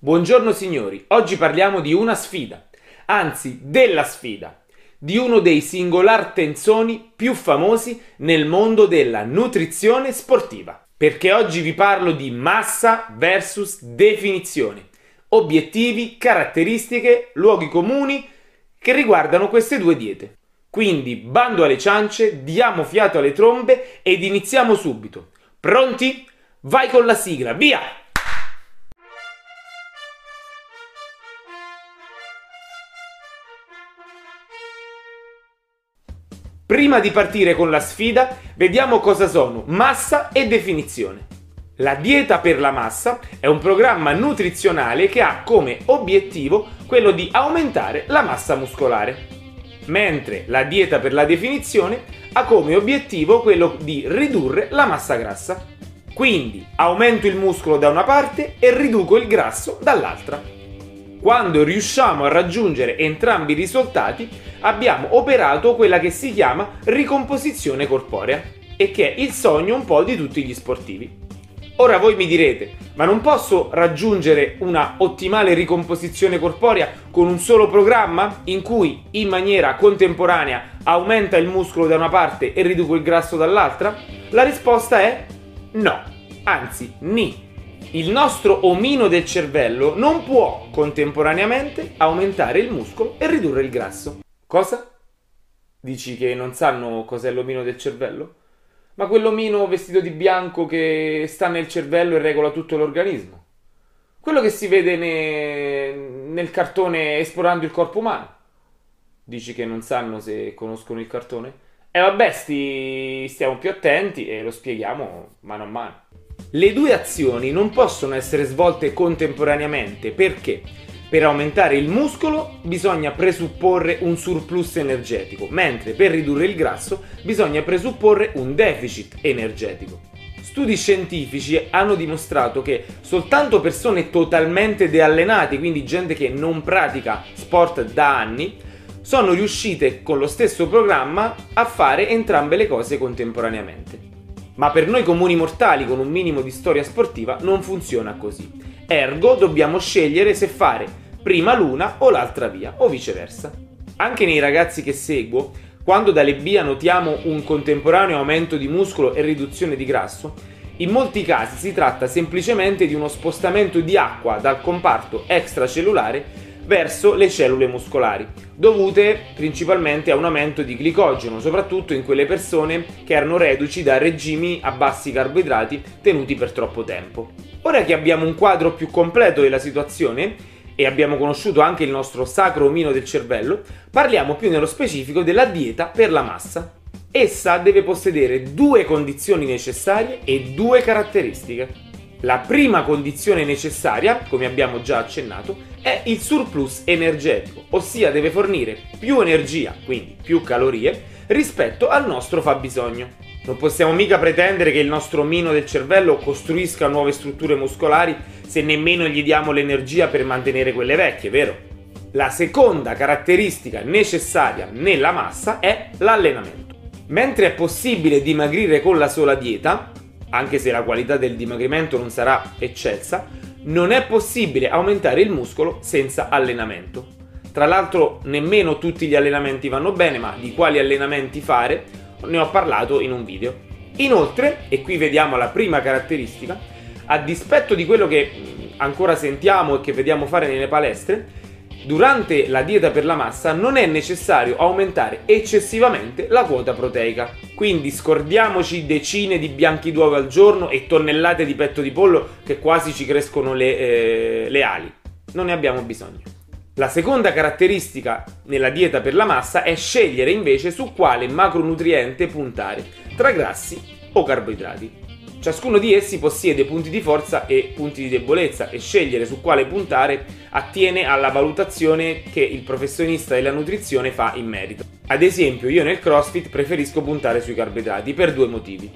Buongiorno signori, oggi parliamo di una sfida, anzi della sfida, di uno dei singolar tenzoni più famosi nel mondo della nutrizione sportiva. Perché oggi vi parlo di massa versus definizione, obiettivi, caratteristiche, luoghi comuni che riguardano queste due diete. Quindi bando alle ciance, diamo fiato alle trombe ed iniziamo subito. Pronti? Vai con la sigla, via! Prima di partire con la sfida, vediamo cosa sono massa e definizione. La dieta per la massa è un programma nutrizionale che ha come obiettivo quello di aumentare la massa muscolare, mentre la dieta per la definizione ha come obiettivo quello di ridurre la massa grassa. Quindi aumento il muscolo da una parte e riduco il grasso dall'altra. Quando riusciamo a raggiungere entrambi i risultati, abbiamo operato quella che si chiama ricomposizione corporea e che è il sogno un po' di tutti gli sportivi. Ora voi mi direte, ma non posso raggiungere una ottimale ricomposizione corporea con un solo programma in cui in maniera contemporanea aumenta il muscolo da una parte e riduco il grasso dall'altra? La risposta è no, anzi ni il nostro omino del cervello non può contemporaneamente aumentare il muscolo e ridurre il grasso. Cosa? Dici che non sanno cos'è l'omino del cervello? Ma quell'omino vestito di bianco che sta nel cervello e regola tutto l'organismo. Quello che si vede ne... nel cartone esplorando il corpo umano. Dici che non sanno se conoscono il cartone? E eh vabbè, sti... stiamo più attenti e lo spieghiamo mano a mano. Le due azioni non possono essere svolte contemporaneamente perché per aumentare il muscolo bisogna presupporre un surplus energetico, mentre per ridurre il grasso bisogna presupporre un deficit energetico. Studi scientifici hanno dimostrato che soltanto persone totalmente deallenate, quindi gente che non pratica sport da anni, sono riuscite con lo stesso programma a fare entrambe le cose contemporaneamente. Ma per noi comuni mortali con un minimo di storia sportiva non funziona così. Ergo dobbiamo scegliere se fare prima l'una o l'altra via, o viceversa. Anche nei ragazzi che seguo, quando dalle B notiamo un contemporaneo aumento di muscolo e riduzione di grasso, in molti casi si tratta semplicemente di uno spostamento di acqua dal comparto extracellulare verso le cellule muscolari, dovute principalmente a un aumento di glicogeno, soprattutto in quelle persone che erano reduci da regimi a bassi carboidrati tenuti per troppo tempo. Ora che abbiamo un quadro più completo della situazione e abbiamo conosciuto anche il nostro sacro omino del cervello, parliamo più nello specifico della dieta per la massa. Essa deve possedere due condizioni necessarie e due caratteristiche. La prima condizione necessaria, come abbiamo già accennato, è il surplus energetico, ossia deve fornire più energia, quindi più calorie, rispetto al nostro fabbisogno. Non possiamo mica pretendere che il nostro mino del cervello costruisca nuove strutture muscolari se nemmeno gli diamo l'energia per mantenere quelle vecchie, vero? La seconda caratteristica necessaria nella massa è l'allenamento. Mentre è possibile dimagrire con la sola dieta, anche se la qualità del dimagrimento non sarà eccelsa, non è possibile aumentare il muscolo senza allenamento. Tra l'altro nemmeno tutti gli allenamenti vanno bene, ma di quali allenamenti fare ne ho parlato in un video. Inoltre, e qui vediamo la prima caratteristica, a dispetto di quello che ancora sentiamo e che vediamo fare nelle palestre, Durante la dieta per la massa non è necessario aumentare eccessivamente la quota proteica. Quindi scordiamoci decine di bianchi d'uovo al giorno e tonnellate di petto di pollo che quasi ci crescono le, eh, le ali. Non ne abbiamo bisogno. La seconda caratteristica nella dieta per la massa è scegliere invece su quale macronutriente puntare, tra grassi o carboidrati. Ciascuno di essi possiede punti di forza e punti di debolezza e scegliere su quale puntare attiene alla valutazione che il professionista della nutrizione fa in merito. Ad esempio, io nel CrossFit preferisco puntare sui carboidrati per due motivi.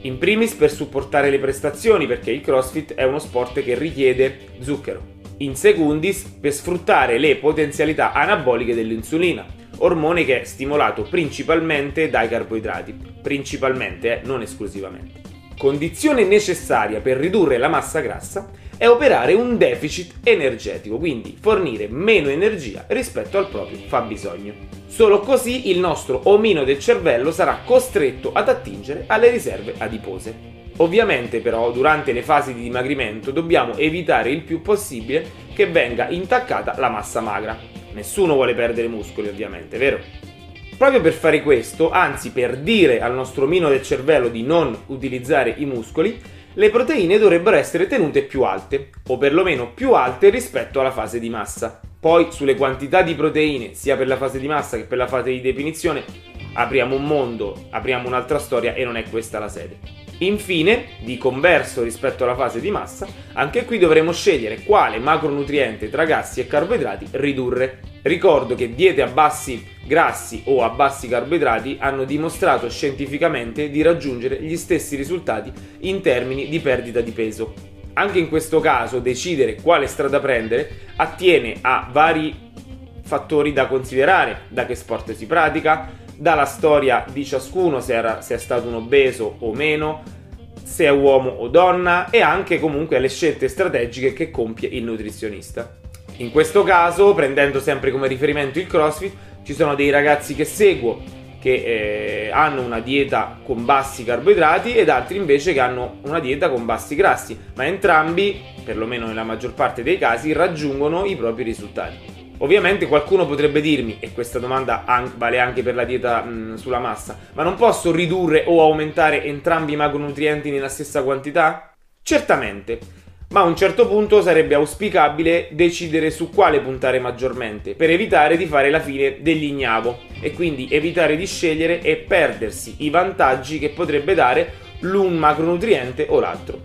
In primis per supportare le prestazioni perché il CrossFit è uno sport che richiede zucchero. In secundis per sfruttare le potenzialità anaboliche dell'insulina, ormone che è stimolato principalmente dai carboidrati, principalmente, eh, non esclusivamente. Condizione necessaria per ridurre la massa grassa è operare un deficit energetico, quindi fornire meno energia rispetto al proprio fabbisogno. Solo così il nostro omino del cervello sarà costretto ad attingere alle riserve adipose. Ovviamente però durante le fasi di dimagrimento dobbiamo evitare il più possibile che venga intaccata la massa magra. Nessuno vuole perdere muscoli ovviamente, vero? Proprio per fare questo, anzi per dire al nostro omino del cervello di non utilizzare i muscoli, le proteine dovrebbero essere tenute più alte, o perlomeno più alte rispetto alla fase di massa. Poi sulle quantità di proteine, sia per la fase di massa che per la fase di definizione, apriamo un mondo, apriamo un'altra storia e non è questa la sede. Infine, di converso rispetto alla fase di massa, anche qui dovremo scegliere quale macronutriente tra grassi e carboidrati ridurre. Ricordo che diete a bassi grassi o a bassi carboidrati hanno dimostrato scientificamente di raggiungere gli stessi risultati in termini di perdita di peso. Anche in questo caso decidere quale strada prendere attiene a vari fattori da considerare, da che sport si pratica, dalla storia di ciascuno, se, era, se è stato un obeso o meno, se è uomo o donna e anche comunque alle scelte strategiche che compie il nutrizionista. In questo caso, prendendo sempre come riferimento il CrossFit, ci sono dei ragazzi che seguo che eh, hanno una dieta con bassi carboidrati ed altri invece che hanno una dieta con bassi grassi, ma entrambi, perlomeno nella maggior parte dei casi, raggiungono i propri risultati. Ovviamente qualcuno potrebbe dirmi, e questa domanda vale anche per la dieta mh, sulla massa, ma non posso ridurre o aumentare entrambi i macronutrienti nella stessa quantità? Certamente, ma a un certo punto sarebbe auspicabile decidere su quale puntare maggiormente, per evitare di fare la fine dell'ignavo e quindi evitare di scegliere e perdersi i vantaggi che potrebbe dare l'un macronutriente o l'altro.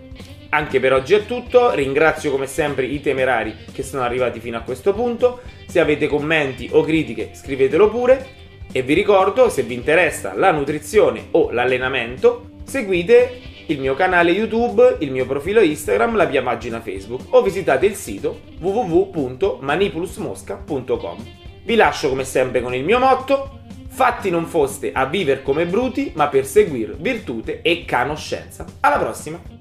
Anche per oggi è tutto, ringrazio come sempre i temerari che sono arrivati fino a questo punto, se avete commenti o critiche scrivetelo pure e vi ricordo se vi interessa la nutrizione o l'allenamento seguite il mio canale YouTube, il mio profilo Instagram, la mia pagina Facebook o visitate il sito www.manipulusmosca.com. Vi lascio come sempre con il mio motto Fatti non foste a vivere come bruti, ma per seguire virtute e canoscenza. Alla prossima!